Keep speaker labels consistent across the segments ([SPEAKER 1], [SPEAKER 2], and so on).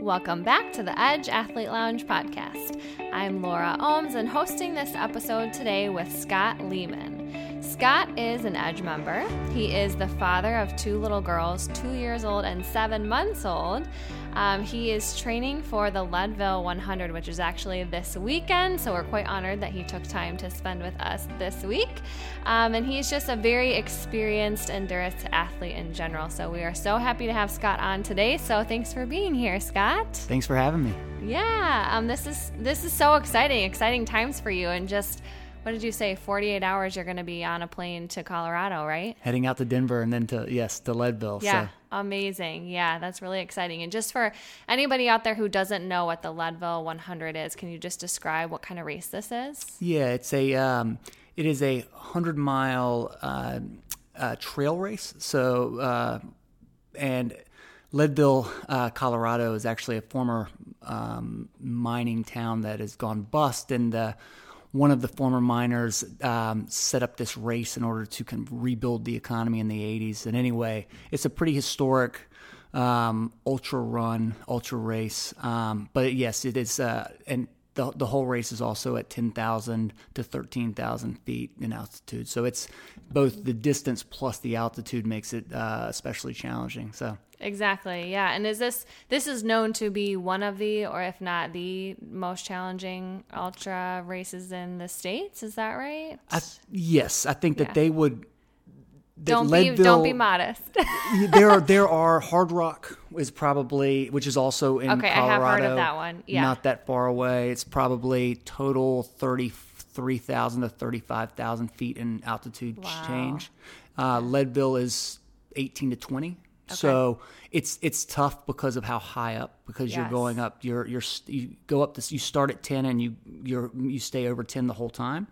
[SPEAKER 1] Welcome back to the Edge Athlete Lounge podcast. I'm Laura Ohms and hosting this episode today with Scott Lehman. Scott is an Edge member. He is the father of two little girls, two years old and seven months old. Um, he is training for the Leadville 100, which is actually this weekend. So we're quite honored that he took time to spend with us this week. Um, and he's just a very experienced endurance athlete in general. So we are so happy to have Scott on today. So thanks for being here, Scott.
[SPEAKER 2] Thanks for having me.
[SPEAKER 1] Yeah, um, this is this is so exciting, exciting times for you, and just what did you say? 48 hours you're going to be on a plane to Colorado, right?
[SPEAKER 2] Heading out to Denver and then to, yes, to Leadville.
[SPEAKER 1] Yeah. So. Amazing. Yeah, that's really exciting. And just for anybody out there who doesn't know what the Leadville 100 is, can you just describe what kind of race this is?
[SPEAKER 2] Yeah, it's a, um, it is a 100 mile uh, uh, trail race. So, uh, and Leadville, uh, Colorado is actually a former um, mining town that has gone bust. And the one of the former miners um, set up this race in order to kind of rebuild the economy in the 80s. And anyway, it's a pretty historic um, ultra run, ultra race. Um, but yes, it is, uh, and the, the whole race is also at 10,000 to 13,000 feet in altitude. So it's both the distance plus the altitude makes it uh, especially challenging. So
[SPEAKER 1] Exactly. Yeah. And is this this is known to be one of the or if not the most challenging ultra races in the states, is that right?
[SPEAKER 2] I, yes, I think that yeah. they would
[SPEAKER 1] don't Leadville, be don't be modest.
[SPEAKER 2] there are there are Hardrock is probably which is also in
[SPEAKER 1] okay,
[SPEAKER 2] Colorado.
[SPEAKER 1] I have heard of that one. Yeah.
[SPEAKER 2] Not that far away. It's probably total thirty three thousand to thirty five thousand feet in altitude wow. change. Uh, Leadville is eighteen to twenty. Okay. So it's it's tough because of how high up because yes. you're going up you're you're you go up this you start at 10 and you you're you stay over 10 the whole time.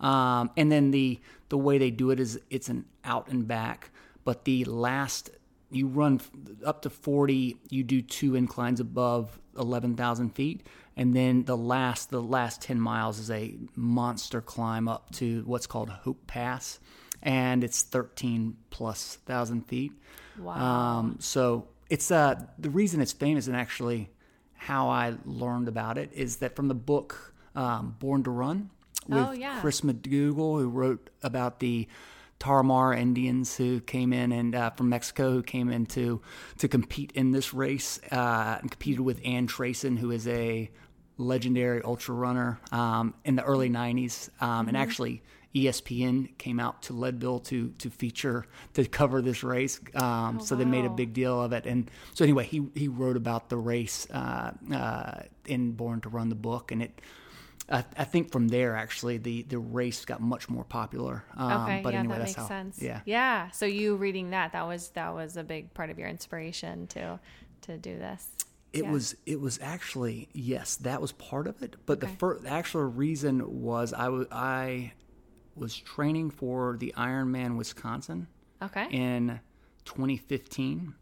[SPEAKER 2] Um, and then the the way they do it is it's an out and back, but the last you run up to 40, you do two inclines above 11,000 feet and then the last the last 10 miles is a monster climb up to what's called Hope Pass and it's 13 plus thousand feet
[SPEAKER 1] Wow.
[SPEAKER 2] Um, so it's uh, the reason it's famous and actually how I learned about it is that from the book um, Born to Run with
[SPEAKER 1] oh, yeah.
[SPEAKER 2] Chris McDougall, who wrote about the Tarahumara Indians who came in and uh, from Mexico who came in to to compete in this race uh, and competed with Ann Trason, who is a legendary ultra runner um, in the early '90s, um, mm-hmm. and actually ESPN came out to Leadville to to feature to cover this race. Um, oh, so they made a big deal of it. And so anyway, he he wrote about the race uh, uh, in Born to Run the book, and it. I, I, think from there, actually, the, the race got much more popular.
[SPEAKER 1] Um, okay,
[SPEAKER 2] but
[SPEAKER 1] yeah,
[SPEAKER 2] anyway,
[SPEAKER 1] that makes
[SPEAKER 2] how,
[SPEAKER 1] sense.
[SPEAKER 2] Yeah,
[SPEAKER 1] yeah. So you reading that that was that was a big part of your inspiration to to do this.
[SPEAKER 2] It
[SPEAKER 1] yeah.
[SPEAKER 2] was it was actually yes that was part of it, but okay. the first the actual reason was I was I was training for the Ironman Wisconsin.
[SPEAKER 1] Okay.
[SPEAKER 2] In 2015,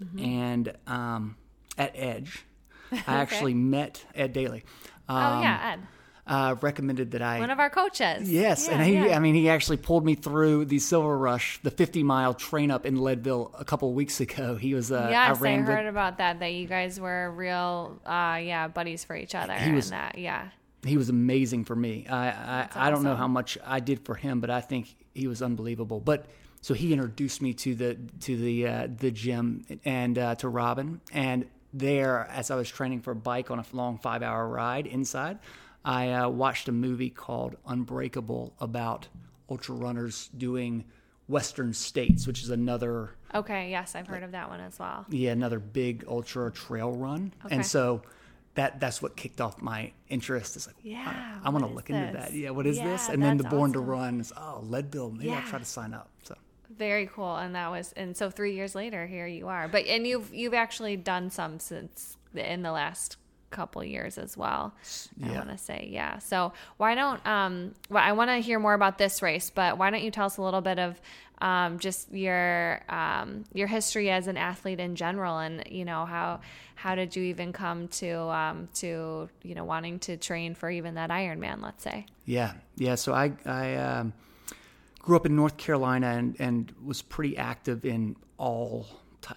[SPEAKER 2] mm-hmm. and um, at Edge, I okay. actually met Ed Daly.
[SPEAKER 1] Um, oh yeah, Ed.
[SPEAKER 2] Uh, recommended that I
[SPEAKER 1] one of our coaches.
[SPEAKER 2] Yes, yeah, and he, yeah. I mean, he actually pulled me through the Silver Rush, the 50 mile train up in Leadville a couple weeks ago. He was uh,
[SPEAKER 1] yes,
[SPEAKER 2] I, I
[SPEAKER 1] heard with, about that. That you guys were real, uh, yeah, buddies for each other. He was that, yeah
[SPEAKER 2] he was amazing for me. I I, awesome. I, don't know how much I did for him, but I think he was unbelievable. But so he introduced me to the to the uh, the gym and uh, to Robin, and there as I was training for a bike on a long five hour ride inside, I uh, watched a movie called Unbreakable about ultra runners doing Western States, which is another.
[SPEAKER 1] Okay. Yes, I've heard of that one as well.
[SPEAKER 2] Yeah, another big ultra trail run, okay. and so that that's what kicked off my interest. It's like,
[SPEAKER 1] yeah,
[SPEAKER 2] I, I want to look
[SPEAKER 1] this?
[SPEAKER 2] into that. Yeah, what is
[SPEAKER 1] yeah,
[SPEAKER 2] this? And then the Born
[SPEAKER 1] awesome.
[SPEAKER 2] to Run is oh Leadville. Maybe yeah. I'll try to sign up. So
[SPEAKER 1] very cool. And that was and so three years later, here you are. But and you've you've actually done some since in the last couple years as well. Yeah. I want to say, yeah. So why don't um well, I want to hear more about this race, but why don't you tell us a little bit of um, just your um, your history as an athlete in general, and you know how how did you even come to um, to you know wanting to train for even that Ironman? Let's say.
[SPEAKER 2] Yeah, yeah. So I I um, grew up in North Carolina and and was pretty active in all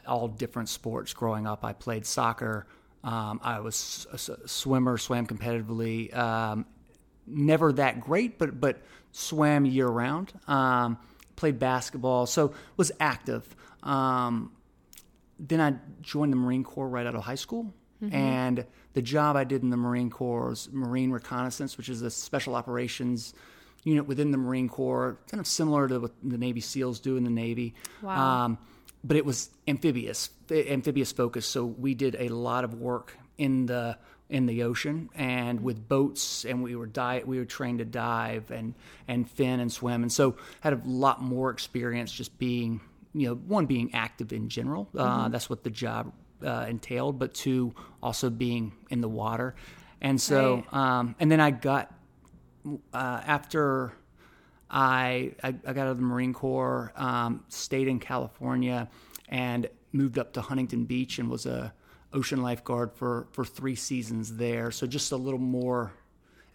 [SPEAKER 2] all different sports growing up. I played soccer, Um, I was a, swimmer, swam competitively. Um, never that great, but but swam year round. Um, played basketball, so was active. Um, then I joined the Marine Corps right out of high school, mm-hmm. and the job I did in the Marine Corps was Marine Reconnaissance, which is a special operations unit within the Marine Corps, kind of similar to what the Navy SEALs do in the Navy.
[SPEAKER 1] Wow. Um,
[SPEAKER 2] but it was amphibious, amphibious focus. So we did a lot of work in the in the ocean and with boats, and we were di- we were trained to dive and and fin and swim, and so had a lot more experience just being you know one being active in general. Uh, mm-hmm. Uh, that's what the job uh, entailed, but two also being in the water, and so right. um, and then I got uh, after I, I, I got out of the Marine Corps, um, stayed in California, and moved up to Huntington Beach and was a ocean lifeguard for for three seasons there. So just a little more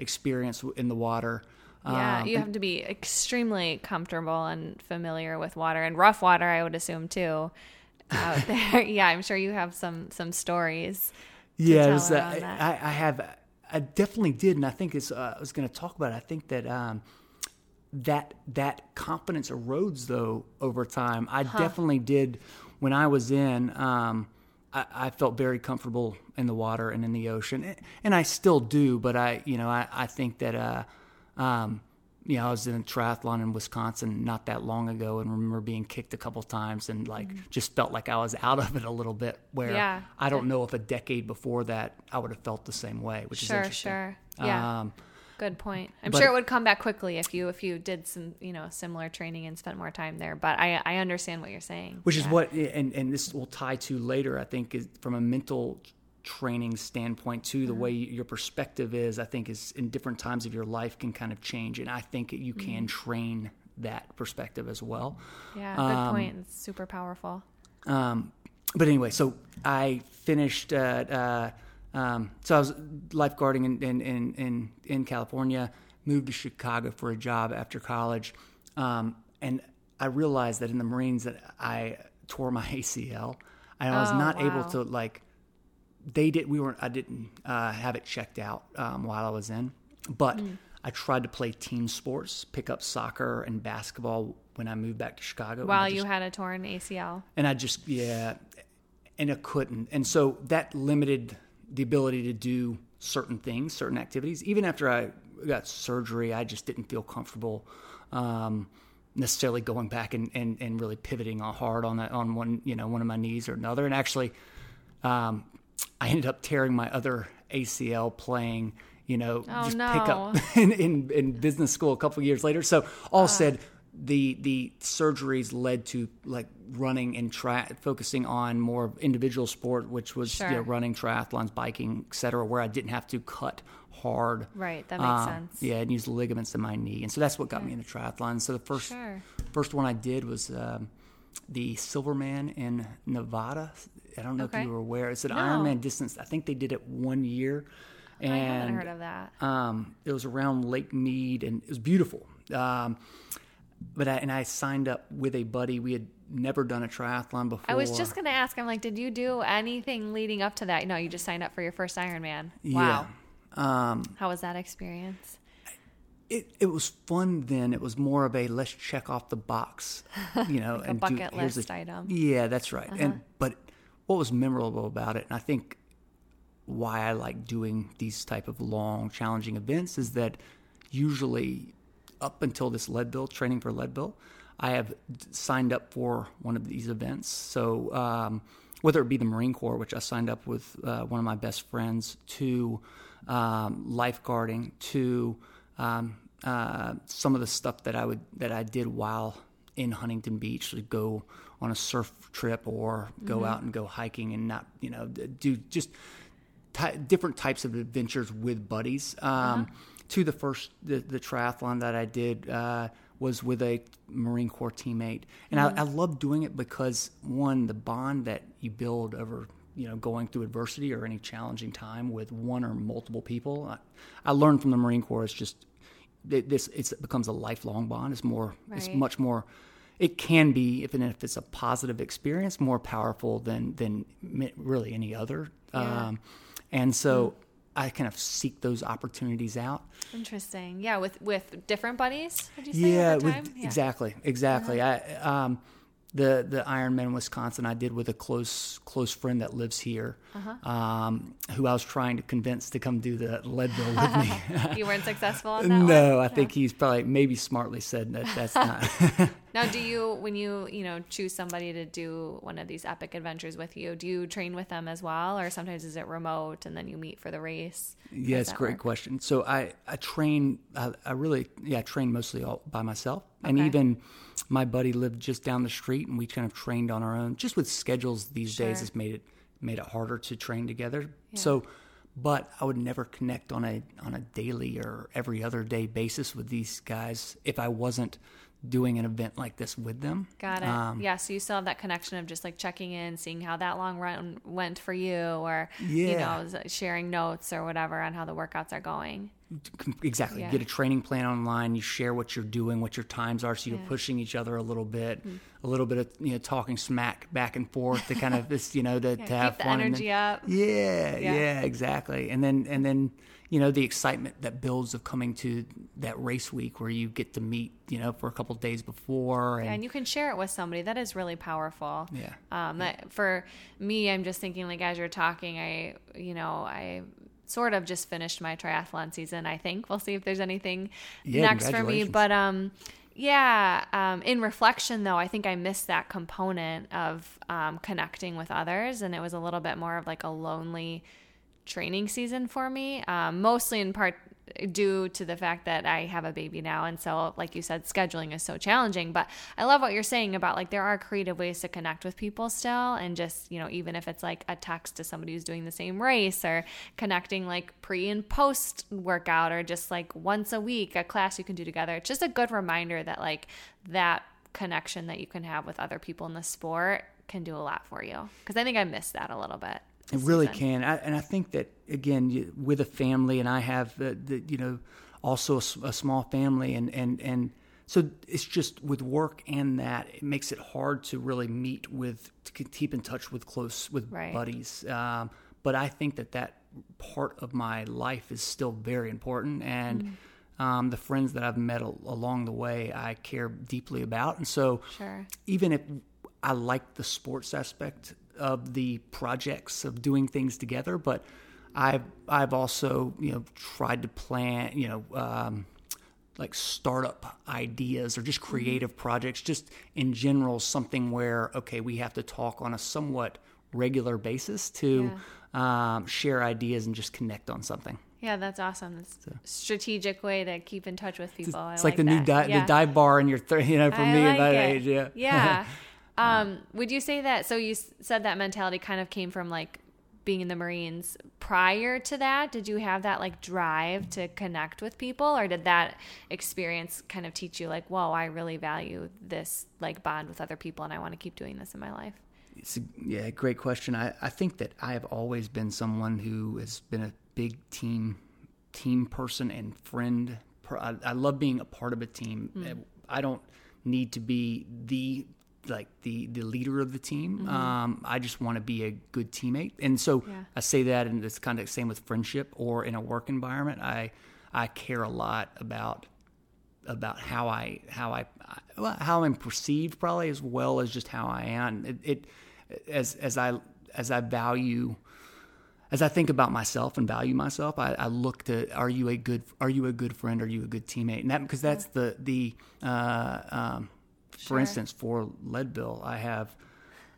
[SPEAKER 2] experience in the water.
[SPEAKER 1] Yeah, um, you have to be extremely comfortable and familiar with water and rough water. I would assume too. Out there, yeah, I'm sure you have some some stories.
[SPEAKER 2] Yeah, uh, I, I, have. I definitely did, and I think it's. Uh, I was going to talk about. It. I think that um, that that confidence erodes though over time. I huh. definitely did when I was in. Um, I, I, felt very comfortable in the water and in the ocean, and I still do. But I, you know, I, I think that, uh, um, you know, I was in a triathlon in Wisconsin not that long ago, and remember being kicked a couple times, and like mm-hmm. just felt like I was out of it a little bit. Where yeah. I don't know if a decade before that I would have felt the same way, which
[SPEAKER 1] sure,
[SPEAKER 2] is interesting.
[SPEAKER 1] Sure, sure, yeah. Um, Good point. I'm but, sure it would come back quickly if you if you did some you know similar training and spent more time there. But I I understand what you're saying.
[SPEAKER 2] Which yeah. is what and and this will tie to later. I think is from a mental training standpoint too the mm-hmm. way your perspective is i think is in different times of your life can kind of change and i think you can mm-hmm. train that perspective as well
[SPEAKER 1] yeah good um, point it's super powerful
[SPEAKER 2] um, but anyway so i finished uh, uh, um, so I was lifeguarding in, in, in, in, in California, moved to Chicago for a job after college. Um, and I realized that in the Marines that I tore my ACL. I was oh, not wow. able to like, they did, we weren't, I didn't uh, have it checked out um, while I was in, but mm. I tried to play team sports, pick up soccer and basketball when I moved back to Chicago.
[SPEAKER 1] While just, you had a torn ACL.
[SPEAKER 2] And I just, yeah, and I couldn't. And so that limited the ability to do certain things, certain activities. Even after I got surgery, I just didn't feel comfortable um, necessarily going back and, and, and really pivoting hard on that on one you know one of my knees or another. And actually, um, I ended up tearing my other ACL playing. You know,
[SPEAKER 1] oh,
[SPEAKER 2] just
[SPEAKER 1] no.
[SPEAKER 2] pick up in, in, in business school a couple years later. So all uh. said, the the surgeries led to like running and tra- focusing on more individual sport, which was sure. you know, running, triathlons, biking, etc., where I didn't have to cut hard.
[SPEAKER 1] Right, that makes um, sense.
[SPEAKER 2] Yeah, and use the ligaments in my knee, and so that's what got me into triathlon. So the first
[SPEAKER 1] sure.
[SPEAKER 2] first one I did was um, the Silverman in Nevada. I don't know okay. if you were aware. It's an no. Ironman distance. I think they did it one year.
[SPEAKER 1] And, I haven't heard of that.
[SPEAKER 2] Um, it was around Lake Mead, and it was beautiful. Um, but I, and I signed up with a buddy. We had never done a triathlon before.
[SPEAKER 1] I was just going to ask. I'm like, did you do anything leading up to that? No, you just signed up for your first Ironman. Wow. Yeah. Um, How was that experience?
[SPEAKER 2] It it was fun then. It was more of a let's check off the box, you know,
[SPEAKER 1] like and a bucket do, list a, item.
[SPEAKER 2] Yeah, that's right. Uh-huh. And but what was memorable about it, and I think why I like doing these type of long, challenging events is that usually up until this Leadville training for Leadville, I have signed up for one of these events. So um, whether it be the Marine Corps, which I signed up with uh, one of my best friends, to um, lifeguarding, to um, uh, some of the stuff that I would that I did while in Huntington Beach, to go on a surf trip or go mm-hmm. out and go hiking and not you know do just t- different types of adventures with buddies. Um, uh-huh to the first the, the triathlon that I did uh, was with a Marine Corps teammate, and mm-hmm. I, I love doing it because one, the bond that you build over you know going through adversity or any challenging time with one or multiple people. I, I learned from the Marine Corps it's just it, this it becomes a lifelong bond. It's more right. it's much more it can be if, if it's a positive experience more powerful than than really any other yeah. um, and so mm. I kind of seek those opportunities out.
[SPEAKER 1] Interesting. Yeah, with with different buddies.
[SPEAKER 2] yeah, with, yeah, exactly, exactly. Uh-huh. I um, the the Ironman Wisconsin I did with a close close friend that lives here, uh-huh. um, who I was trying to convince to come do the lead Leadville with me.
[SPEAKER 1] you weren't successful. on that.
[SPEAKER 2] no,
[SPEAKER 1] one?
[SPEAKER 2] I think he's probably maybe smartly said that that's not.
[SPEAKER 1] Now, do you when you you know choose somebody to do one of these epic adventures with you? Do you train with them as well, or sometimes is it remote and then you meet for the race?
[SPEAKER 2] Yeah, it's a great work? question. So I I train I, I really yeah I train mostly all by myself, okay. and even my buddy lived just down the street, and we kind of trained on our own. Just with schedules these sure. days, it's made it made it harder to train together. Yeah. So, but I would never connect on a on a daily or every other day basis with these guys if I wasn't doing an event like this with them.
[SPEAKER 1] Got it. Um, yeah, so you still have that connection of just like checking in, seeing how that long run went for you, or yeah. you know, sharing notes or whatever on how the workouts are going.
[SPEAKER 2] Exactly. Yeah. Get a training plan online. You share what you're doing, what your times are, so you're yeah. pushing each other a little bit, mm-hmm. a little bit of you know talking smack back and forth to kind of this you know to,
[SPEAKER 1] yeah,
[SPEAKER 2] to have
[SPEAKER 1] fun. energy
[SPEAKER 2] then,
[SPEAKER 1] up.
[SPEAKER 2] Yeah, yeah, exactly. And then and then you know the excitement that builds of coming to that race week where you get to meet you know for a couple days before
[SPEAKER 1] and, yeah, and you can share it with somebody that is really powerful
[SPEAKER 2] yeah
[SPEAKER 1] um that for me i'm just thinking like as you're talking i you know i sort of just finished my triathlon season. I think we'll see if there's anything yeah, next for me. But um, yeah, um, in reflection though, I think I missed that component of um, connecting with others, and it was a little bit more of like a lonely training season for me. Um, mostly in part due to the fact that I have a baby now. And so, like you said, scheduling is so challenging. But I love what you're saying about like there are creative ways to connect with people still. And just, you know, even if it's like a text to somebody who's doing the same race or connecting like pre and post workout or just like once a week, a class you can do together. It's just a good reminder that like that connection that you can have with other people in the sport can do a lot for you. Because I think I missed that a little bit.
[SPEAKER 2] It really can, I, and I think that again you, with a family, and I have the, the you know also a, a, small family, and and and so it's just with work and that it makes it hard to really meet with to keep in touch with close with right. buddies. Um, but I think that that part of my life is still very important, and. Mm. Um, the friends that I've met along the way, I care deeply about, and so
[SPEAKER 1] sure.
[SPEAKER 2] even if I like the sports aspect of the projects of doing things together, but I've I've also you know tried to plan you know um, like startup ideas or just mm-hmm. creative projects, just in general something where okay we have to talk on a somewhat regular basis to yeah. um, share ideas and just connect on something.
[SPEAKER 1] Yeah, that's awesome. That's so. strategic way to keep in touch with people.
[SPEAKER 2] It's,
[SPEAKER 1] it's
[SPEAKER 2] like,
[SPEAKER 1] like,
[SPEAKER 2] the
[SPEAKER 1] that.
[SPEAKER 2] new di-
[SPEAKER 1] yeah.
[SPEAKER 2] the dive bar in your you know for
[SPEAKER 1] I
[SPEAKER 2] me
[SPEAKER 1] like
[SPEAKER 2] at that
[SPEAKER 1] it.
[SPEAKER 2] age. Yeah.
[SPEAKER 1] Yeah. Um, would you say that? So you said that mentality kind of came from like being in the Marines. Prior to that, did you have that like drive to connect with people, or did that experience kind of teach you like, whoa, I really value this like bond with other people, and I want to keep doing this in my life?
[SPEAKER 2] It's a, yeah, great question. I, I think that I have always been someone who has been a big team team person and friend. I, I love being a part of a team. Mm. I don't need to be the like the the leader of the team. Mm-hmm. Um, I just want to be a good teammate, and so yeah. I say that in this kind of same with friendship or in a work environment. I I care a lot about about how I how I how I'm perceived probably as well as just how I am. It, it as as I as I value as I think about myself and value myself, I, I, look to are you a good are you a good friend? Are you a good teammate? And that because that's the the uh, um, for instance, for Leadville, I have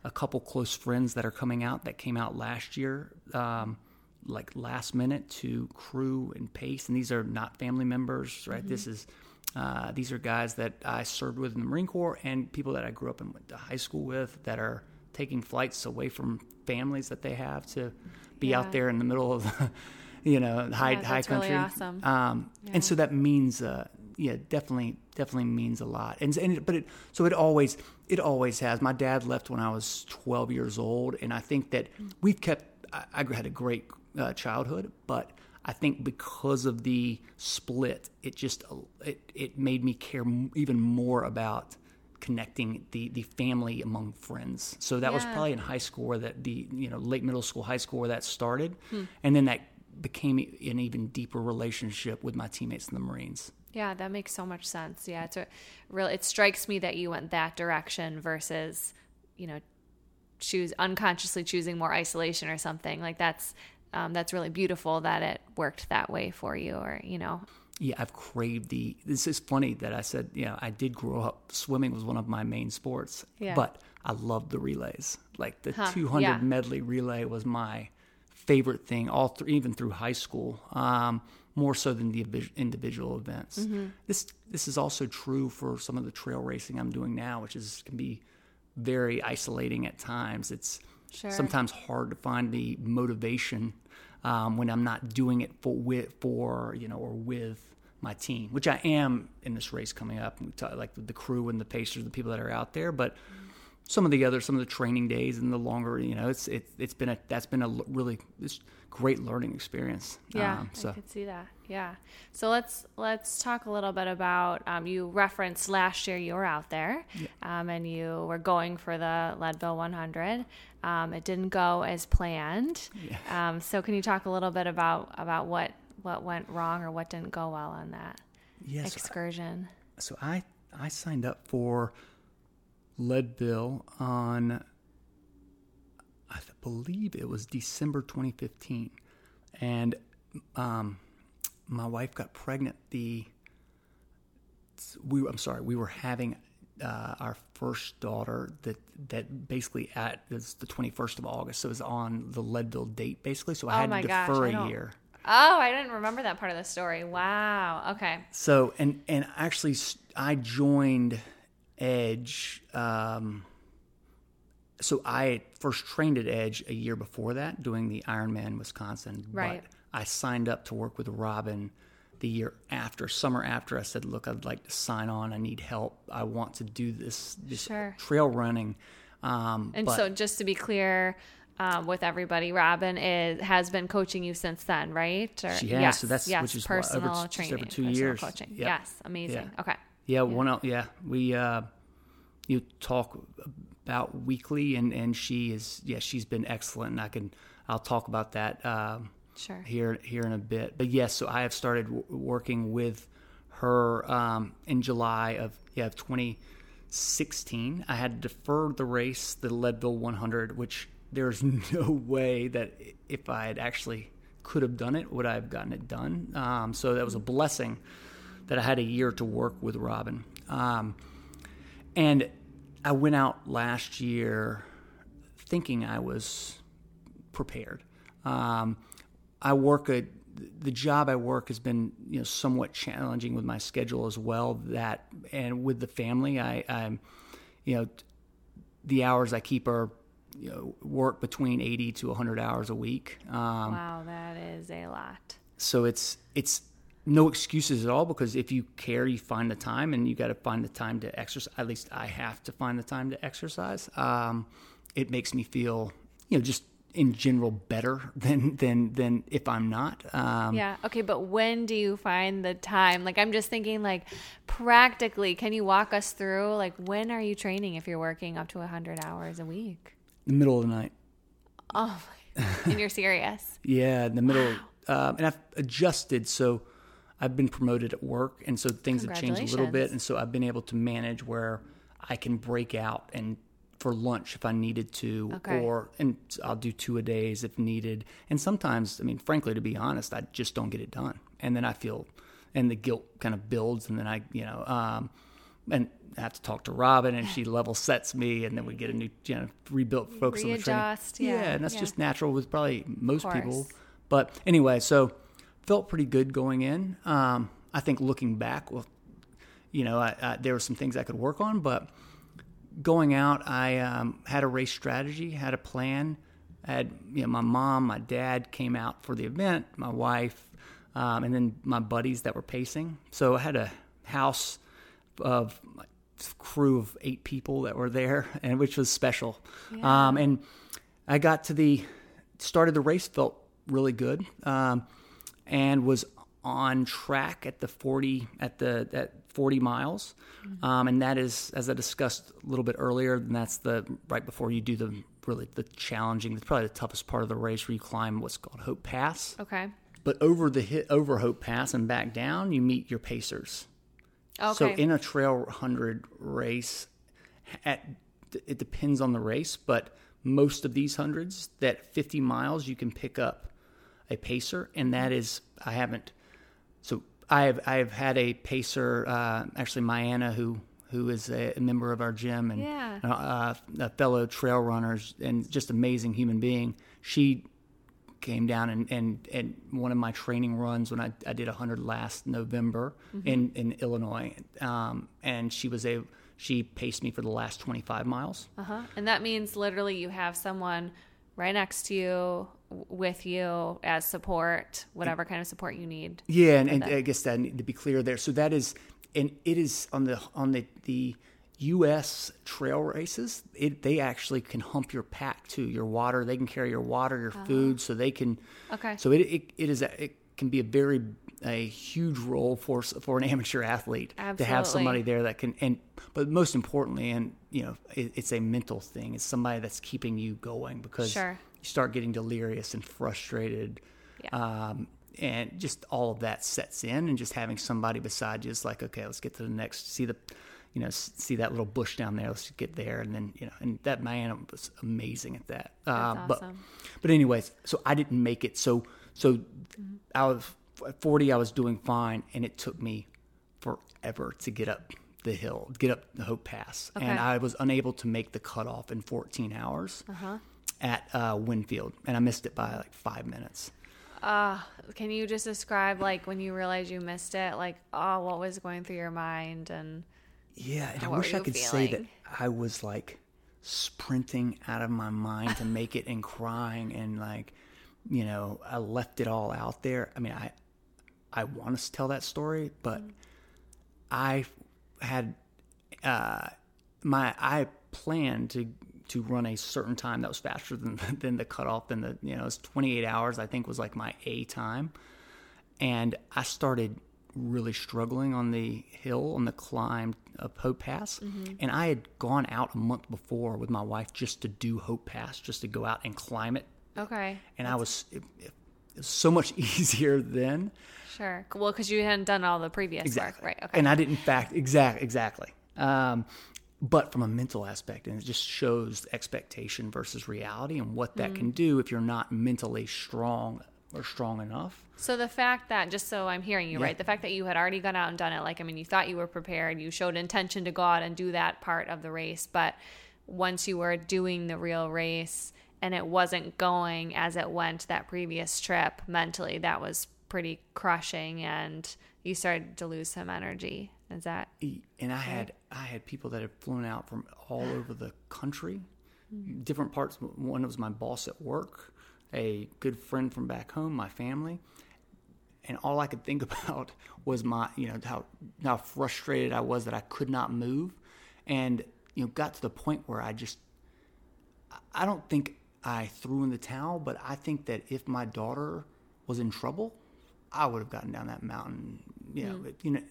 [SPEAKER 2] a couple close friends that are coming out that came out last year, um, like last minute to crew and pace, and these are not family members, right? Mm-hmm. This is uh, these are guys that I served with in the Marine Corps and people that I grew up and went to high school with that are taking flights away from families that they have to be yeah. out there in the middle of, you know, high
[SPEAKER 1] yeah,
[SPEAKER 2] high country.
[SPEAKER 1] Really awesome.
[SPEAKER 2] um, yeah. And so that means uh, yeah, definitely, definitely means a lot. And, and it, but it, so it always, it always has. My dad left when I was 12 years old, and I think that we've kept. I, I had a great uh, childhood, but I think because of the split, it just it it made me care even more about connecting the the family among friends. So that was probably in high school where that the you know late middle school, high school where that started,
[SPEAKER 1] Hmm.
[SPEAKER 2] and then that became an even deeper relationship with my teammates in the Marines.
[SPEAKER 1] Yeah, that makes so much sense. Yeah, it's a really it strikes me that you went that direction versus, you know, choose unconsciously choosing more isolation or something. Like that's um, that's really beautiful that it worked that way for you or, you know.
[SPEAKER 2] Yeah, I've craved the. This is funny that I said, you know, I did grow up. Swimming was one of my main sports,
[SPEAKER 1] Yeah.
[SPEAKER 2] but I loved the relays. Like the
[SPEAKER 1] Huh,
[SPEAKER 2] 200
[SPEAKER 1] yeah.
[SPEAKER 2] medley relay was my favorite thing, all through, even through high school. Um, more so than the individual events.
[SPEAKER 1] Mm-hmm.
[SPEAKER 2] This this is also true for some of the trail racing I'm doing now, which is can be very isolating at times. It's
[SPEAKER 1] Sure.
[SPEAKER 2] sometimes hard to find the motivation um, when I'm not doing it for with for you know or with my team, which I am in this race coming up. We talk, like the crew and the pacers, the people that are out there, but some of the other some of the training days and the longer you know it's it, it's been a that's been a really this great learning experience.
[SPEAKER 1] Yeah,
[SPEAKER 2] Um,
[SPEAKER 1] I
[SPEAKER 2] so
[SPEAKER 1] could see that. Yeah. So let's let's talk a little bit about. Um, you referenced last year you were out there, um, and you were going for the Leadville 100. Um, it didn't go as planned. Um, so can you talk a little bit about about what what went wrong or what didn't go well on that
[SPEAKER 2] yes,
[SPEAKER 1] excursion?
[SPEAKER 2] so I I signed up for Leadville on I believe it was December 2015, and um, my wife got pregnant. The we I'm sorry we were having uh, our first daughter that that basically at it's the 21st of August, so it was on the Leadville date basically. So I
[SPEAKER 1] Oh
[SPEAKER 2] had to
[SPEAKER 1] gosh,
[SPEAKER 2] defer a year.
[SPEAKER 1] Oh, I didn't remember that part of the story. Wow. Okay.
[SPEAKER 2] So and and actually, I joined Edge. Um, so I first trained at Edge a year before that, doing the Ironman Wisconsin.
[SPEAKER 1] Right.
[SPEAKER 2] But I signed up to work with Robin the year after, summer after. I said, "Look, I'd like to sign on. I need help. I want to do this this
[SPEAKER 1] Sure.
[SPEAKER 2] trail running." Um,
[SPEAKER 1] And
[SPEAKER 2] but-
[SPEAKER 1] so, just to be clear um, with everybody, Robin is has been coaching you since then, right? Or,
[SPEAKER 2] She has,
[SPEAKER 1] Yes,
[SPEAKER 2] so that's-
[SPEAKER 1] yes,
[SPEAKER 2] which is what, over
[SPEAKER 1] personal training,
[SPEAKER 2] over two
[SPEAKER 1] personal
[SPEAKER 2] years.
[SPEAKER 1] coaching.
[SPEAKER 2] Yep.
[SPEAKER 1] Yes, amazing.
[SPEAKER 2] Yeah.
[SPEAKER 1] Okay,
[SPEAKER 2] Yeah, one yeah. We uh you talk about weekly and and she is yeah, she's been excellent and I can I'll talk about that um
[SPEAKER 1] sure.
[SPEAKER 2] here here in a bit. But yes, so I have started w- working with her um in July of yeah, of 2016. I had deferred the race, the Leadville 100, which there's no way that if I had actually could have done it, would I have gotten it done? Um, so that was a blessing that I had a year to work with Robin. Um, and I went out last year thinking I was prepared. Um, I work a the job I work has been you know somewhat challenging with my schedule as well. That and with the family, I, I'm you know the hours I keep are you know work between eighty to hundred hours a week. Um,
[SPEAKER 1] Wow, that is a lot.
[SPEAKER 2] so it's it's no excuses at all because if you care, you find the time, and you got to find the time to exercise. At least I have to find the time to exercise. Um, it makes me feel, you know, just in general better than than than if I'm not. Um,
[SPEAKER 1] Yeah. Okay, but when do you find the time? Like, I'm just thinking, like, practically, can you walk us through, like, when are you training if you're working up to 100 hours a week?
[SPEAKER 2] the middle of the night.
[SPEAKER 1] Oh, my- and you're serious.
[SPEAKER 2] Yeah, in the middle. Um, and I've adjusted, so I've been promoted at work, and so things have changed a little bit, and so I've been able to manage where I can break out and for lunch if I needed to,
[SPEAKER 1] Okay.
[SPEAKER 2] or and I'll do two a days if needed. And sometimes, I mean, frankly, to be honest, I just don't get it done, and then I feel, and the guilt kind of builds, and then I, you know, um, and I have to talk to Robin, and she level sets me, and then we get a new, you know, rebuilt focus on the training.
[SPEAKER 1] Readjust, yeah,
[SPEAKER 2] and that's
[SPEAKER 1] yeah.
[SPEAKER 2] just natural with probably most people. But anyway, so felt pretty good going in. Um, I think looking back, well, you know, I, I, there were some things I could work on, but going out, I um, had a race strategy, had a plan. I had you know, my mom, my dad came out for the event, my wife, um, and then my buddies that were pacing. So I had a house of crew of eight people that were there, and which was special. Um, and I got to the started the race, felt really good, um, and was on track at the 40 at the at 40 miles, um, and that is, as I discussed a little bit earlier, and that's the right before you do the really the challenging, it's probably the toughest part of the race where you climb what's called Hope Pass.
[SPEAKER 1] Okay.
[SPEAKER 2] But over the hit over Hope Pass and back down, you meet your pacers.
[SPEAKER 1] Okay.
[SPEAKER 2] So in a trail hundred race, at it depends on the race, but most of these hundreds, that fifty miles, you can pick up a pacer, and that is I haven't. So I have I have had a pacer, uh, actually Mayanna, who who is a, member of our gym and
[SPEAKER 1] Yeah.
[SPEAKER 2] uh, a fellow trail runners and just amazing human being. She came down and, and, and one of my training runs when I, I did 100 last November in, in Illinois. Um, and she was a, she paced me for the last 25 miles.
[SPEAKER 1] Uh huh. And that means literally you have someone right next to you, with you as support, whatever kind of support you need.
[SPEAKER 2] Yeah, and, and I guess that need to be clear there. So that is, and it is on the on the the U.S. trail races. It they actually can hump your pack too, your water. They can carry your water, your oh. food, so they can.
[SPEAKER 1] Okay.
[SPEAKER 2] So it it, it is a, it can be a very a huge role for for an amateur athlete to have somebody there that can and but most importantly and you know it, it's a mental thing. It's somebody that's keeping you going because
[SPEAKER 1] Sure.
[SPEAKER 2] You start getting delirious and frustrated.
[SPEAKER 1] Yeah.
[SPEAKER 2] Um, and just all of that sets in, and just having somebody beside you is like, okay, let's get to the next. See the, you know, see that little bush down there. Let's get there, and then you know, and that man was amazing at that. Uh,
[SPEAKER 1] That's
[SPEAKER 2] But,
[SPEAKER 1] awesome.
[SPEAKER 2] but anyways, so I didn't make it. So so I was at forty. I was doing fine, and it took me forever to get up the hill, get up the Hope Pass, and I was unable to make the cutoff in fourteen hours at uh, Winfield, and I missed it by like five minutes.
[SPEAKER 1] Can you just describe like when you realized you missed it, like oh, what was going through your mind and
[SPEAKER 2] Yeah, and I wish I could say that? I was like sprinting out of my mind to make it and crying and like, you know, I left it all out there. I mean, I I want to tell that story, but I had uh my I planned to to run a certain time that was faster than than the cutoff than the you know, it was 28 hours I think was like my A time and I started really struggling on the hill on the climb of Hope Pass. And I had gone out a month before with my wife just to do Hope Pass, just to go out and climb it.
[SPEAKER 1] okay,
[SPEAKER 2] And I was it, it was so much easier then.
[SPEAKER 1] sure, well, because you hadn't done all the previous
[SPEAKER 2] Exactly.
[SPEAKER 1] work, right? Okay,
[SPEAKER 2] And I didn't fact exact exactly. Um, but from a mental aspect, and it just shows expectation versus reality and what that
[SPEAKER 1] Mm.
[SPEAKER 2] can do if you're not mentally strong or strong enough.
[SPEAKER 1] So the fact that just so I'm hearing you
[SPEAKER 2] Yeah.
[SPEAKER 1] right, the fact that you had already gone out and done it, like I mean, you thought you were prepared, you showed intention to go out and do that part of the race, but once you were doing the real race and it wasn't going as it went that previous trip mentally, that was pretty crushing, and you started to lose some energy. Is that
[SPEAKER 2] and I had I had people that had flown out from all over the country, different parts. One was my boss at work, a good friend from back home, my family, and all I could think about was my you know how how frustrated I was that I could not move, and you know got to the point where I just I don't think I threw in the towel, but I think that if my daughter was in trouble, I would have gotten down that mountain. You know, but, you know.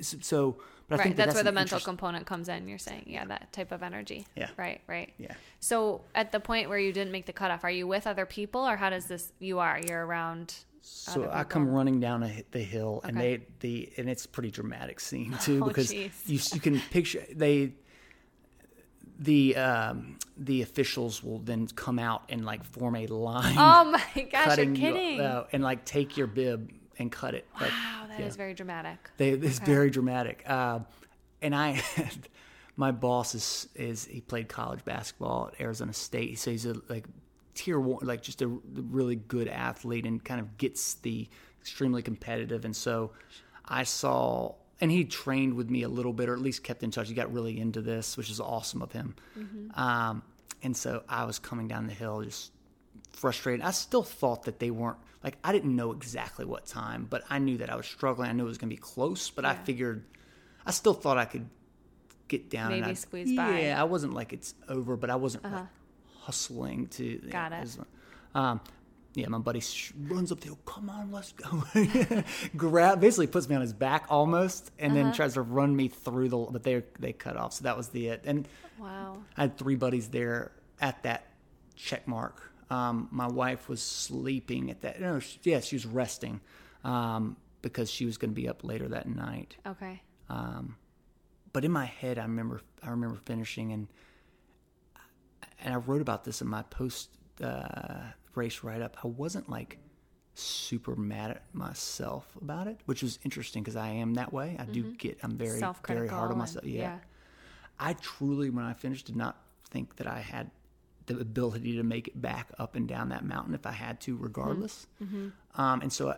[SPEAKER 2] So, but I
[SPEAKER 1] right?
[SPEAKER 2] think that
[SPEAKER 1] That's, where the mental
[SPEAKER 2] interest-
[SPEAKER 1] component comes in. You're saying, yeah, that type of energy.
[SPEAKER 2] Yeah.
[SPEAKER 1] Right. Right.
[SPEAKER 2] Yeah.
[SPEAKER 1] So at the point where you didn't make the cutoff, are you with other people, or how does this? You are. You're around.
[SPEAKER 2] So I come running down a, the hill, and they the and it's a pretty dramatic scene too
[SPEAKER 1] Oh,
[SPEAKER 2] because
[SPEAKER 1] jeez.
[SPEAKER 2] you you can picture they the um, the officials will then come out and like form a line.
[SPEAKER 1] Oh my gosh! You're
[SPEAKER 2] cutting you,
[SPEAKER 1] kidding.
[SPEAKER 2] uh, and like take your bib and cut it. Like,
[SPEAKER 1] that is
[SPEAKER 2] yeah.
[SPEAKER 1] very dramatic.
[SPEAKER 2] They, it's very dramatic. Uh, and I my boss is is he played college basketball at Arizona State, so he's a like tier one, like just a really good athlete, and kind of gets the extremely competitive. And so I saw, and he trained with me a little bit, or at least kept in touch. He got really into this, which is awesome of him. Um, and so I was coming down the hill just frustrated. I still thought that they weren't like I didn't know exactly what time, but I knew that I was struggling. I knew it was going to be close, but I figured I still thought I could get down. and
[SPEAKER 1] Maybe
[SPEAKER 2] I,
[SPEAKER 1] squeeze
[SPEAKER 2] yeah,
[SPEAKER 1] by. Uh-huh.
[SPEAKER 2] I wasn't like it's over, but I wasn't like hustling to.
[SPEAKER 1] Got
[SPEAKER 2] know,
[SPEAKER 1] it.
[SPEAKER 2] was- um, yeah, my buddy sh- runs up to him, come on, let's go. Grab, basically puts me on his back almost, and
[SPEAKER 1] Uh-huh.
[SPEAKER 2] then tries to run me through the. But they they cut off, so that was the it. And
[SPEAKER 1] Wow.
[SPEAKER 2] I had three buddies there at that check mark. Um, my wife was sleeping at that. No, she, yeah, she was resting um, because she was going to be up later that night.
[SPEAKER 1] Okay.
[SPEAKER 2] Um, but in my head, I remember I remember finishing and and I wrote about this in my post uh, race write up. I wasn't like super mad at myself about it, which was interesting because I am that way. I do get I'm very very hard on myself. Yeah.
[SPEAKER 1] yeah.
[SPEAKER 2] I truly, when I finished, did not think that I had the ability to make it back up and down that mountain if I had to, regardless. Mm-hmm. Mm-hmm. Um, and so, I,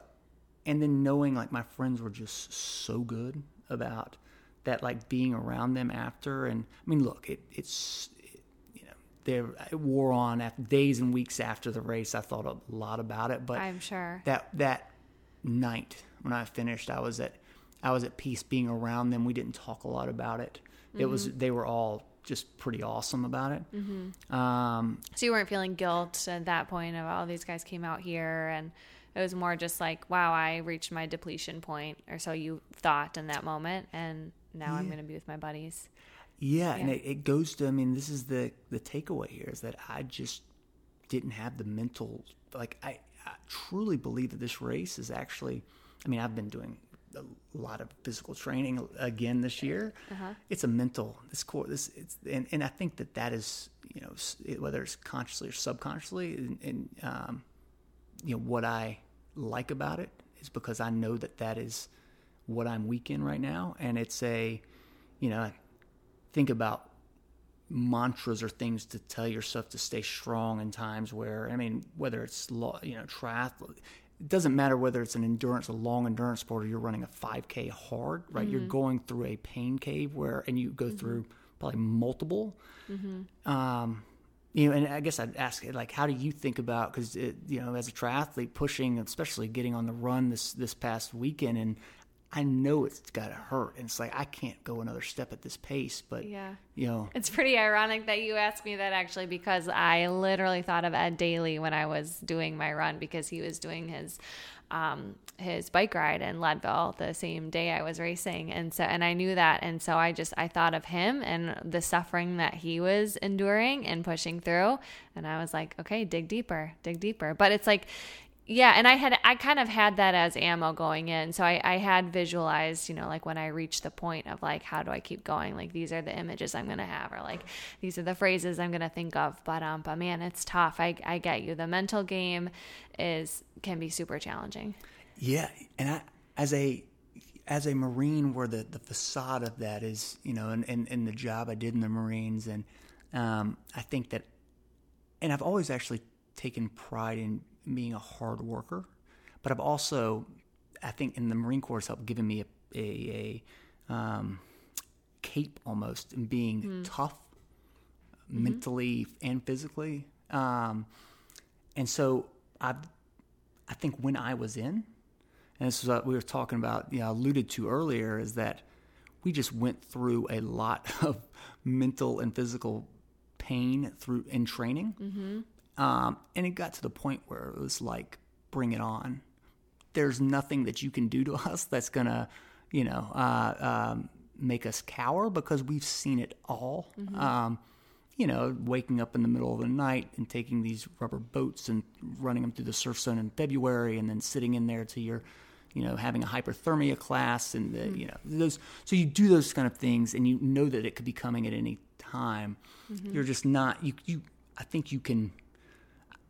[SPEAKER 2] and then knowing like my friends were just so good about that, like being around them after. And I mean, look, it, it's it, you know, there it wore on after days and weeks after the race. I thought a lot about it, but
[SPEAKER 1] I'm sure.
[SPEAKER 2] that that night when I finished, I was at I was at peace being around them. We didn't talk a lot about it. It was mm-hmm. they were all just pretty awesome about it. Um,
[SPEAKER 1] So you weren't feeling guilt at that point of all these guys came out here and it was more just like, wow, I reached my depletion point or so you thought in that moment and now I'm going to be with my buddies.
[SPEAKER 2] yeah, and it, it goes to I mean, this is the the takeaway here is that I just didn't have the mental like I, I truly believe that this race is actually. I mean, I've been doing a lot of physical training again this year. It's a mental this core this it's and, and I think that that is you know whether it's consciously or subconsciously and, and um, you know what I like about it is because I know that that is what I'm weak in right now, and it's a you know think about mantras or things to tell yourself to stay strong in times where I mean whether it's lo- you know triathlon it doesn't matter whether it's an endurance a long endurance sport or you're running a 5k hard right? You're mm-hmm. going through a pain cave where and you go mm-hmm. through probably multiple. Mm-hmm. Um you know and I guess I'd ask like how do you think about cuz you know as a triathlete pushing especially getting on the run this this past weekend and I know it's got to hurt and it's like I can't go another step at this pace but
[SPEAKER 1] Yeah.
[SPEAKER 2] you know
[SPEAKER 1] It's pretty ironic that you asked me that actually because I literally thought of Ed Daly when I was doing my run because he was doing his um, his bike ride in Leadville the same day I was racing and so and I knew that and so I just I thought of him and the suffering that he was enduring and pushing through and I was like okay dig deeper dig deeper but it's like yeah, and I had I kind of had that as ammo going in. So I, I had visualized, you know, like when I reached the point of like how do I keep going? Like these are the images I'm gonna have or like these are the phrases I'm gonna think of. But um but man, it's tough. I I get you. The mental game is can be super challenging.
[SPEAKER 2] Yeah, and I as a as a Marine, where the, the facade of that is, you know, and, and, and the job I did in the Marines, and um, I think that, and I've always actually taken pride in being a hard worker, but I've also, I think, in the Marine Corps, helped giving me a a, a um, cape almost in being tough, mentally and physically, um, and so I've I think when I was in, and this is what we were talking about, you know, alluded to earlier, is that we just went through a lot of mental and physical pain through in training, mm-hmm. Um, and it got to the point where it was like, bring it on. There's nothing that you can do to us that's gonna, you know, uh, um, make us cower because we've seen it all. Um, you know, waking up in the middle of the night and taking these rubber boats and running them through the surf zone in February, and then sitting in there till you're, you know, having a hyperthermia class, and the, you know those. So you do those kind of things, and you know that it could be coming at any time. You're just not you. You, I think you can.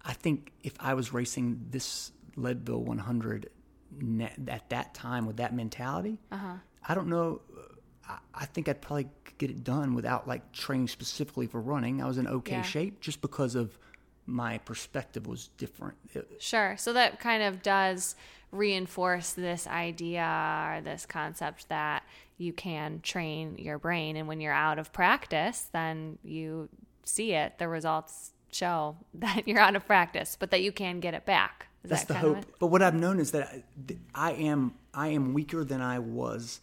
[SPEAKER 2] I think if I was racing this Leadville 100 ne- at that time with that mentality, uh-huh. I don't know. Uh, I, I think I'd probably get it done without like training specifically for running. I was in okay
[SPEAKER 1] Yeah.
[SPEAKER 2] shape just because of my perspective was different.
[SPEAKER 1] Sure. So that kind of does reinforce this idea or this concept that you can train your brain. And when you're out of practice, then you see it. The results show that you're out of practice, but that you can get it back. Is
[SPEAKER 2] That's
[SPEAKER 1] that
[SPEAKER 2] the hope. But what I've known is that I, I am I am weaker than I was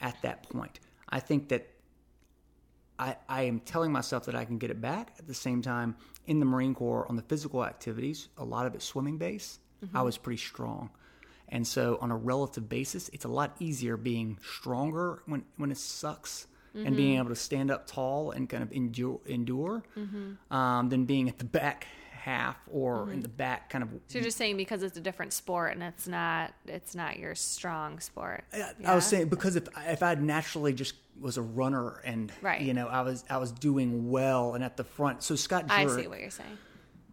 [SPEAKER 2] at that point. I think that I I am telling myself that I can get it back at the same time, in the Marine Corps on the physical activities, a lot of it swimming base,
[SPEAKER 1] Mm-hmm.
[SPEAKER 2] I was pretty strong. And so on a relative basis, it's a lot easier being stronger when, when it sucks and
[SPEAKER 1] Mm-hmm.
[SPEAKER 2] being able to stand up tall and kind of endure, endure
[SPEAKER 1] Mm-hmm.
[SPEAKER 2] um, than being at the back half or in the back kind of
[SPEAKER 1] So you're just saying because it's a different sport and it's not it's not your strong sport.
[SPEAKER 2] I- I was saying because if if I naturally just was a runner and
[SPEAKER 1] Right.
[SPEAKER 2] you know I was I was doing well and at the front. So Scott
[SPEAKER 1] I see what you're saying.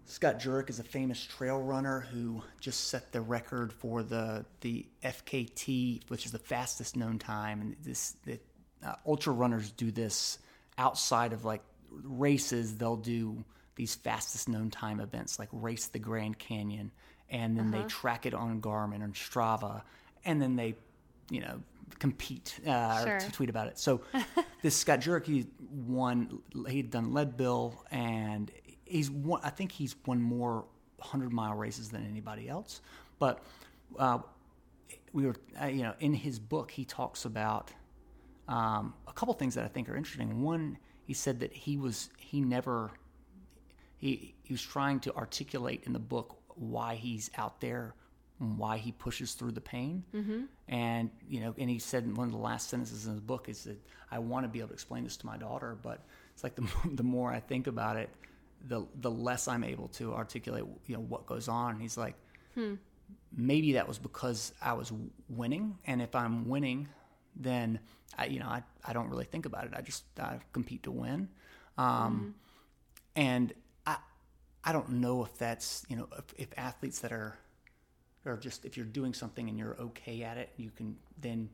[SPEAKER 2] Scott Jurek is a famous trail runner who just set the record for the the FKT, which is the fastest known time. And this the uh, ultra runners do this outside of like races. They'll do these fastest known time events like race the Grand Canyon, and then they track it on Garmin and Strava, and then they, you know, compete uh,
[SPEAKER 1] Sure.
[SPEAKER 2] or t- tweet about it. So this Scott Jurek, he won. He'd done Leadville, and he's won. I think he's won more hundred mile races than anybody else. But uh, we were, uh, you know, in his book, he talks about um, a couple things that I think are interesting. One, he said that he was he never he he was trying to articulate in the book why he's out there and why he pushes through the pain mm-hmm. and you know and he said in one of the last sentences in his book is that i want to be able to explain this to my daughter but it's like the, more- the more i think about it the the less i'm able to articulate you know what goes on and he's like maybe that was because i was winning and if i'm winning then i you know i, I don't really think about it i just I compete to win um, and I I don't know if that's you know if, if athletes that are or just if you're doing something and you're okay at it, you can then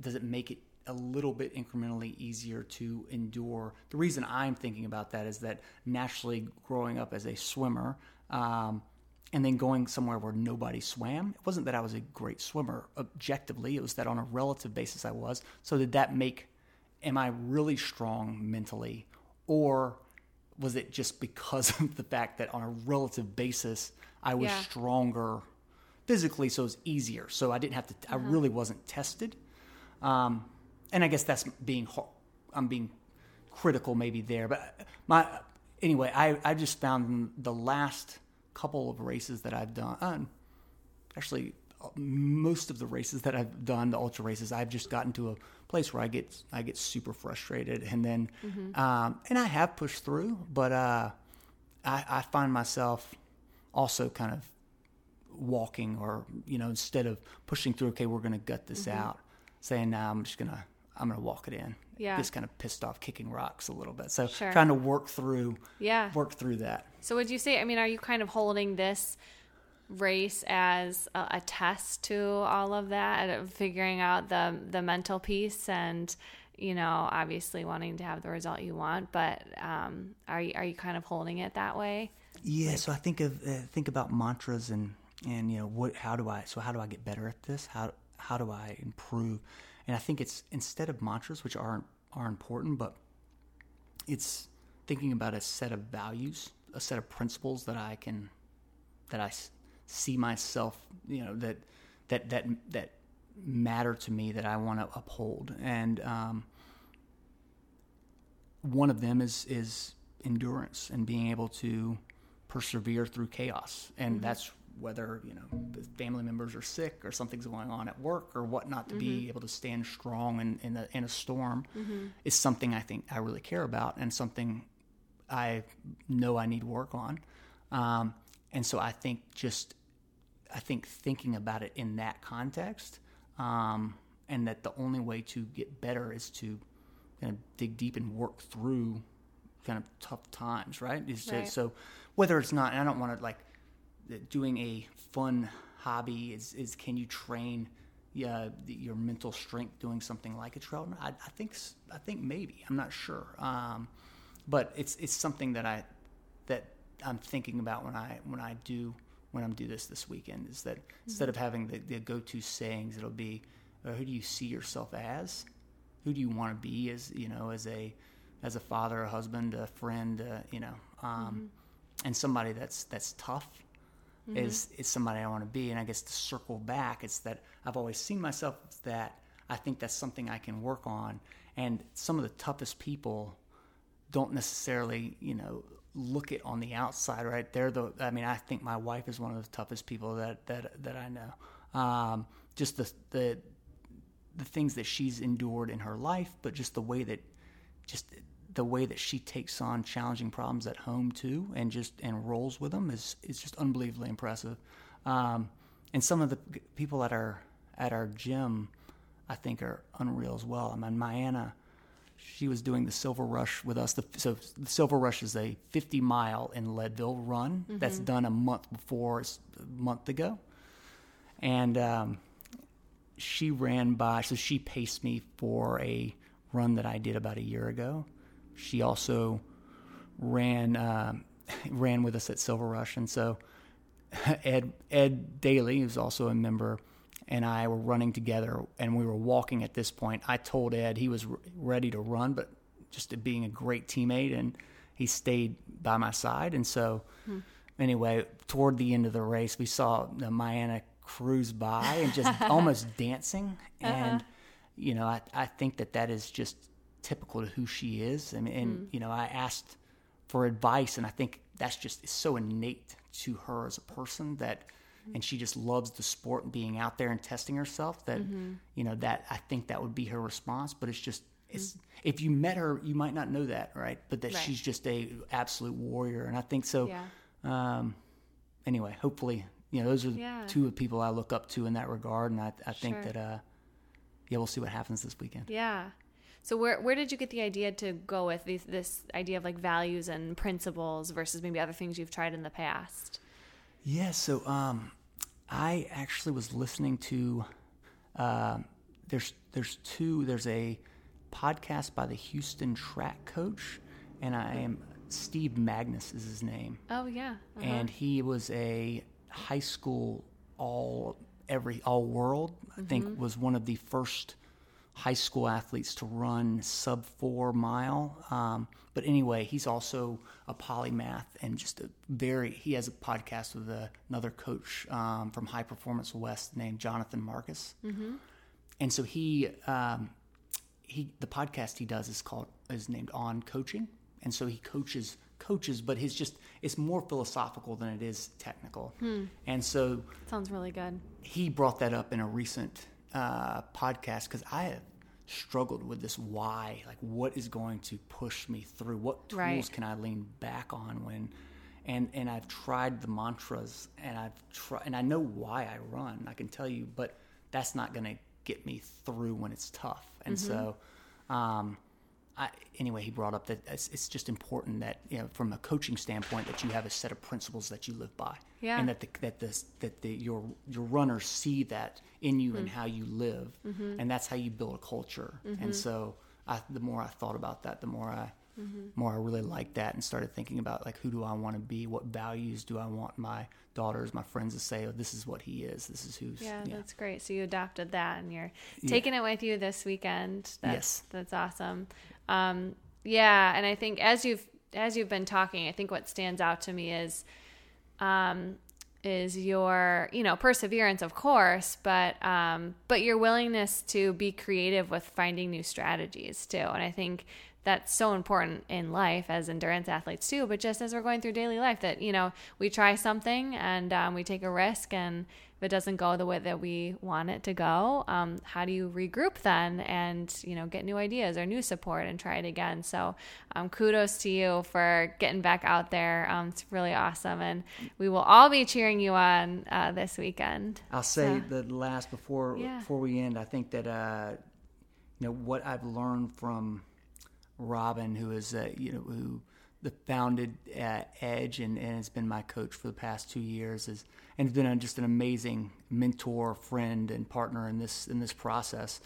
[SPEAKER 2] does it make it a little bit incrementally easier to endure? The reason I'm thinking about that is that naturally growing up as a swimmer. Um, and then going somewhere where nobody swam. It wasn't that I was a great swimmer objectively, it was that on a relative basis I was. So, did that make, am I really strong mentally? Or was it just because of the fact that on a relative basis I was
[SPEAKER 1] Yeah.
[SPEAKER 2] stronger physically, so it was easier. So I didn't have to. I really wasn't tested. Um, and I guess that's being. I'm being critical maybe there, but my anyway. I I just found the last couple of races that I've done. uh, Actually, uh, most of the races that I've done, the ultra races, I've just gotten to a place where I get I get super frustrated, and then um, and I have pushed through, but uh, I, I find myself also kind of walking or you know instead of pushing through okay we're going to gut this out saying nah, i'm just going to i'm going to walk it in
[SPEAKER 1] Yeah.
[SPEAKER 2] just kind of pissed off kicking rocks a little bit so
[SPEAKER 1] Sure.
[SPEAKER 2] trying to work through
[SPEAKER 1] Yeah.
[SPEAKER 2] work through that
[SPEAKER 1] So would you say? I mean, are you kind of holding this race as a, a test to all of that, and figuring out the the mental piece, and you know, obviously wanting to have the result you want, but um, are you are you kind of holding it that way?
[SPEAKER 2] yeah so i think of uh, think about mantras and and you know what how do i so how do i get better at this how how do i improve and i think it's instead of mantras which are are important but it's thinking about a set of values a set of principles that i can that I see myself you know that that that that matter to me that i want to uphold. And um one of them is is endurance and being able to persevere through chaos. And that's whether you know the family members are sick or something's going on at work or whatnot to be able to stand strong in, in, a, in a storm is something i think i really care about and something i know i need work on um, and so i think just I think thinking about it in that context, um, and that the only way to get better is to kind of dig deep and work through kind of tough times, right?
[SPEAKER 1] Right.
[SPEAKER 2] so whether it's not, and I don't want to like doing a fun hobby is is can you train yeah, your mental strength doing something like a trail run? I, I think I think maybe I'm not sure, um, but it's it's something that I that I'm thinking about when I when I do when I'm do this this weekend is that instead of having the, the go-to sayings, it'll be uh, who do you see yourself as? Who do you want to be as you know as a as a father, a husband, a friend, uh, you know, um, and somebody that's that's tough is is somebody I want to be. And I guess to circle back, it's that I've always seen myself that. I think that's something I can work on. And some of the toughest people don't necessarily, you know, look it on the outside, right? They're the. I mean, I think my wife is one of the toughest people that that that I know. Um, just the the the things that she's endured in her life, but just the way that just the way that she takes on challenging problems at home too, and just and rolls with them is is just unbelievably impressive. Um, and some of the people at our at our gym, I think, are unreal as well. I mean, Mayanna, she was doing the Silver Rush with us. The, so the Silver Rush is a 50 mile in Leadville run mm-hmm. that's done a month before, a month ago, and um, she ran by. So she paced me for a run that I did about a year ago. She also ran um, ran with us at Silver Rush, and so Ed Ed Daly, who's also a member, and I were running together, and we were walking at this point. I told Ed he was ready to run, but just being a great teammate, and he stayed by my side. And so, hmm. anyway, toward the end of the race, we saw the Mayanna cruise by and just almost dancing, uh-huh. and you know, I I think that that is just typical to who she is. I mean, and mm. you know, I asked for advice, and I think that's just so innate to her as a person that, mm. and she just loves the sport and being out there and testing herself. That mm-hmm. you know, that I think that would be her response. But it's just it's mm. if you met her, you might not know that, right? But that right. she's just a absolute warrior, and I think so. Yeah. Um, anyway, hopefully, you know, those are yeah. two of the people I look up to in that regard, and I, I think sure. that, uh, yeah, we'll see what happens this weekend.
[SPEAKER 1] Yeah. So where where did you get the idea to go with this, this idea of like values and principles versus maybe other things you've tried in the past?
[SPEAKER 2] Yeah, so um, I actually was listening to uh, there's there's two there's a podcast by the Houston track coach, and I am Steve Magness is his name.
[SPEAKER 1] Oh yeah,
[SPEAKER 2] uh-huh. and he was a high school all every all world. I mm-hmm. think was one of the first high school athletes to run sub four mile. Um, but anyway, he's also a polymath and just a very. He has a podcast with a, another coach um, from High Performance West named Jonathan Marcus, mm-hmm. and so he um, he the podcast he does is called is named On Coaching, and so he coaches coaches, but his just it's more philosophical than it is technical, hmm. and so
[SPEAKER 1] sounds really good.
[SPEAKER 2] He brought that up in a recent uh, podcast because I have struggled with this why like what is going to push me through what tools right. can i lean back on when and and i've tried the mantras and i've tried and i know why i run i can tell you but that's not going to get me through when it's tough and mm-hmm. so um, I, anyway, he brought up that it's, it's, just important that you know, from a coaching standpoint, that you have a set of principles that you live by,
[SPEAKER 1] yeah.
[SPEAKER 2] and that the, that the, that the, your your runners see that in you mm-hmm. and how you live, mm-hmm. and that's how you build a culture. Mm-hmm. And so, I, the more I thought about that, the more I mm-hmm. more I really liked that, and started thinking about like who do I want to be, what values do I want my daughters, my friends to say, "Oh, this is what he is. This is who's."
[SPEAKER 1] Yeah, yeah. that's great. So you adopted that, and you're taking yeah. it with you this weekend. That's,
[SPEAKER 2] yes,
[SPEAKER 1] that's awesome. Um, yeah, and I think as you've as you've been talking, I think what stands out to me is, um, is your you know perseverance, of course, but um, but your willingness to be creative with finding new strategies too. And I think that's so important in life as endurance athletes too but just as we're going through daily life that you know we try something and um, we take a risk and it doesn't go the way that we want it to go, um, how do you regroup then and you know get new ideas or new support and try it again? So um, kudos to you for getting back out there. Um, it's really awesome, and we will all be cheering you on uh, this weekend.
[SPEAKER 2] I'll say so, the last before yeah. before we end. I think that uh, you know what I've learned from Robin, who is uh, you know who the founded uh, Edge and, and has been my coach for the past two years is and has been a, just an amazing mentor, friend, and partner in this in this process.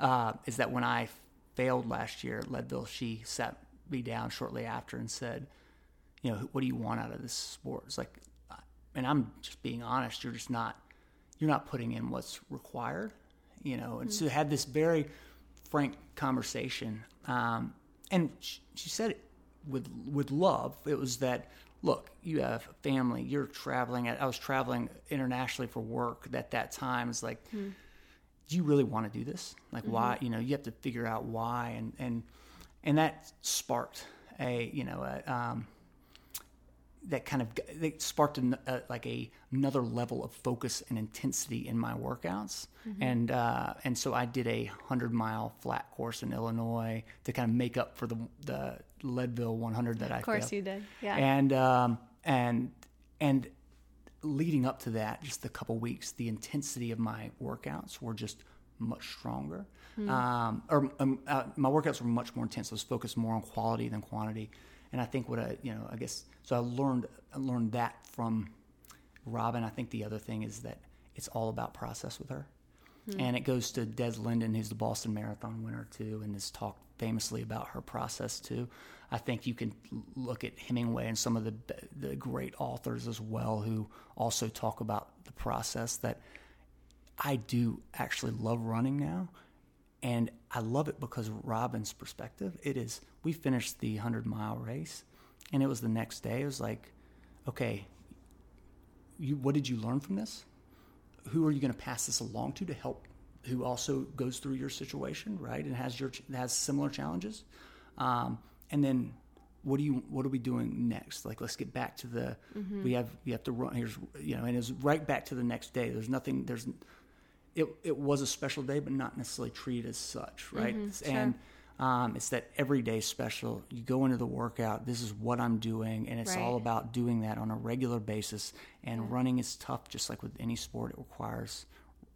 [SPEAKER 2] Uh, is that when I failed last year at Leadville, she sat me down shortly after and said, "You know, what do you want out of this sport?" It's like, and I'm just being honest. You're just not you're not putting in what's required, you know. And mm-hmm. so had this very frank conversation, um, and she, she said it with with love. It was that look, you have family, you're traveling. I was traveling internationally for work at that time. It's like, mm. do you really want to do this? Like, mm-hmm. why? You know, you have to figure out why, and and and that sparked a you know a, um, that kind of they sparked an, uh, like a another level of focus and intensity in my workouts mm-hmm. and uh, and so I did a hundred mile flat course in Illinois to kind of make up for the the Leadville 100 that I
[SPEAKER 1] of course
[SPEAKER 2] failed.
[SPEAKER 1] you did yeah
[SPEAKER 2] and um, and and leading up to that just a couple weeks the intensity of my workouts were just much stronger mm-hmm. um, or um, uh, my workouts were much more intense I was focused more on quality than quantity and I think what I you know I guess so I learned I learned that from Robin. I think the other thing is that it's all about process with her, hmm. and it goes to Des Linden, who's the Boston Marathon winner too, and has talked famously about her process too. I think you can look at Hemingway and some of the the great authors as well who also talk about the process that I do actually love running now and I love it because Robin's perspective, it is, we finished the 100 mile race and it was the next day. It was like, okay, you, what did you learn from this? Who are you going to pass this along to to help who also goes through your situation, right? And has your, has similar challenges. Um, and then what do you what are we doing next like let's get back to the mm-hmm. we have we have to run here's you know and it's right back to the next day there's nothing there's it, it was a special day, but not necessarily treated as such, right? Mm-hmm, sure. And um, it's that everyday special. You go into the workout, this is what I'm doing, and it's right. all about doing that on a regular basis. And yeah. running is tough, just like with any sport, it requires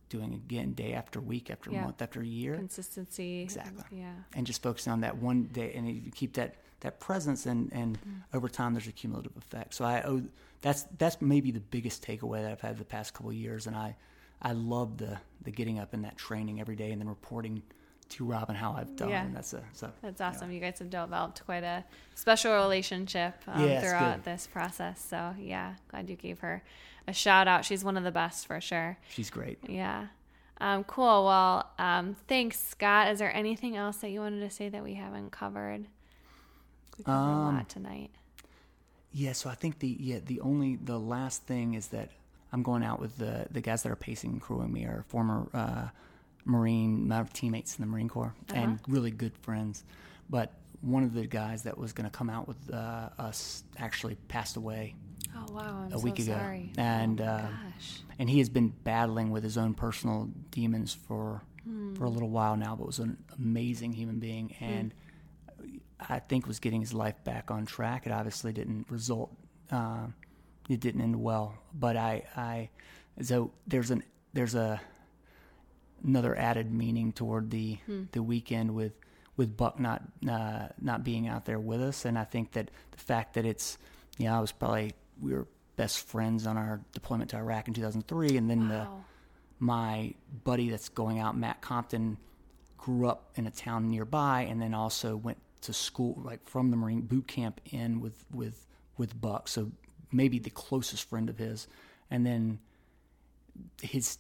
[SPEAKER 2] doing again day after week after yeah. month after year.
[SPEAKER 1] Consistency.
[SPEAKER 2] Exactly.
[SPEAKER 1] Yeah.
[SPEAKER 2] And just focusing on that one day, and you keep that that presence, and and mm. over time, there's a cumulative effect. So I owe that's that's maybe the biggest takeaway that I've had the past couple of years, and I I love the the getting up in that training every day and then reporting to Robin how I've done. Yeah. That's a, so,
[SPEAKER 1] that's awesome. You, guys have developed quite a special relationship um, yeah, throughout this process. So yeah, glad you gave her a shout out. She's one of the best for sure.
[SPEAKER 2] She's great.
[SPEAKER 1] Yeah. Um, cool. Well, um, thanks, Scott. Is there anything else that you wanted to say that we haven't covered? We covered a lot um, tonight.
[SPEAKER 2] Yeah. So I think the yeah the only the last thing is that I'm going out with the the guys that are pacing and crewing me are former uh, Marine my teammates in the Marine Corps uh-huh. and really good friends. But one of the guys that was going to come out with uh, us actually passed away.
[SPEAKER 1] Oh wow! I'm a week so ago, sorry.
[SPEAKER 2] and
[SPEAKER 1] oh,
[SPEAKER 2] uh, and he has been battling with his own personal demons for hmm. for a little while now. But was an amazing human being, hmm. and hmm. I think was getting his life back on track. It obviously didn't result. Uh, it didn't end well. But I, I, so there's an there's a another added meaning toward the hmm. the weekend with with Buck not uh, not being out there with us, and I think that the fact that it's you know I was probably we were best friends on our deployment to Iraq in 2003, and then wow. the my buddy that's going out, Matt Compton, grew up in a town nearby, and then also went to school like from the Marine boot camp in with with with Buck. So maybe the closest friend of his, and then his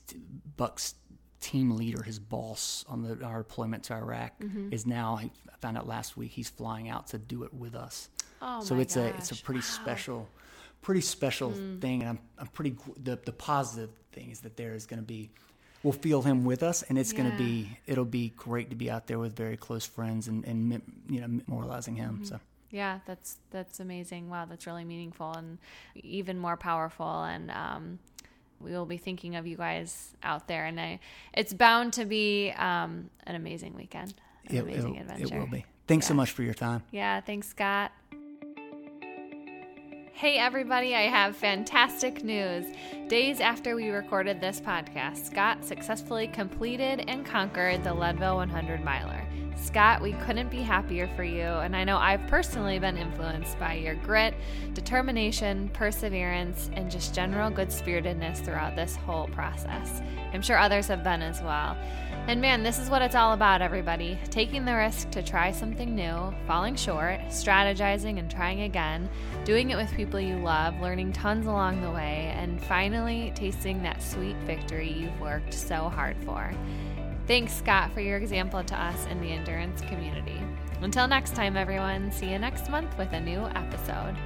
[SPEAKER 2] Buck's team leader, his boss on the our deployment to Iraq, mm-hmm. is now. I found out last week he's flying out to do it with us.
[SPEAKER 1] Oh
[SPEAKER 2] so it's
[SPEAKER 1] gosh.
[SPEAKER 2] a it's a pretty wow. special, pretty special mm. thing, and I'm I'm pretty the the positive thing is that there is going to be. We'll feel him with us, and it's yeah. going to be. It'll be great to be out there with very close friends and, and you know memorializing him. Mm-hmm. So
[SPEAKER 1] yeah, that's that's amazing. Wow, that's really meaningful and even more powerful. And um, we will be thinking of you guys out there. And I, it's bound to be um, an amazing weekend, an it, amazing adventure.
[SPEAKER 2] It will be. Thanks yeah. so much for your time.
[SPEAKER 1] Yeah, thanks, Scott. Hey, everybody, I have fantastic news. Days after we recorded this podcast, Scott successfully completed and conquered the Leadville 100 miler. Scott, we couldn't be happier for you, and I know I've personally been influenced by your grit, determination, perseverance, and just general good spiritedness throughout this whole process. I'm sure others have been as well. And man, this is what it's all about, everybody taking the risk to try something new, falling short, strategizing and trying again, doing it with people you love, learning tons along the way, and finally tasting that sweet victory you've worked so hard for. Thanks, Scott, for your example to us in the endurance community. Until next time, everyone, see you next month with a new episode.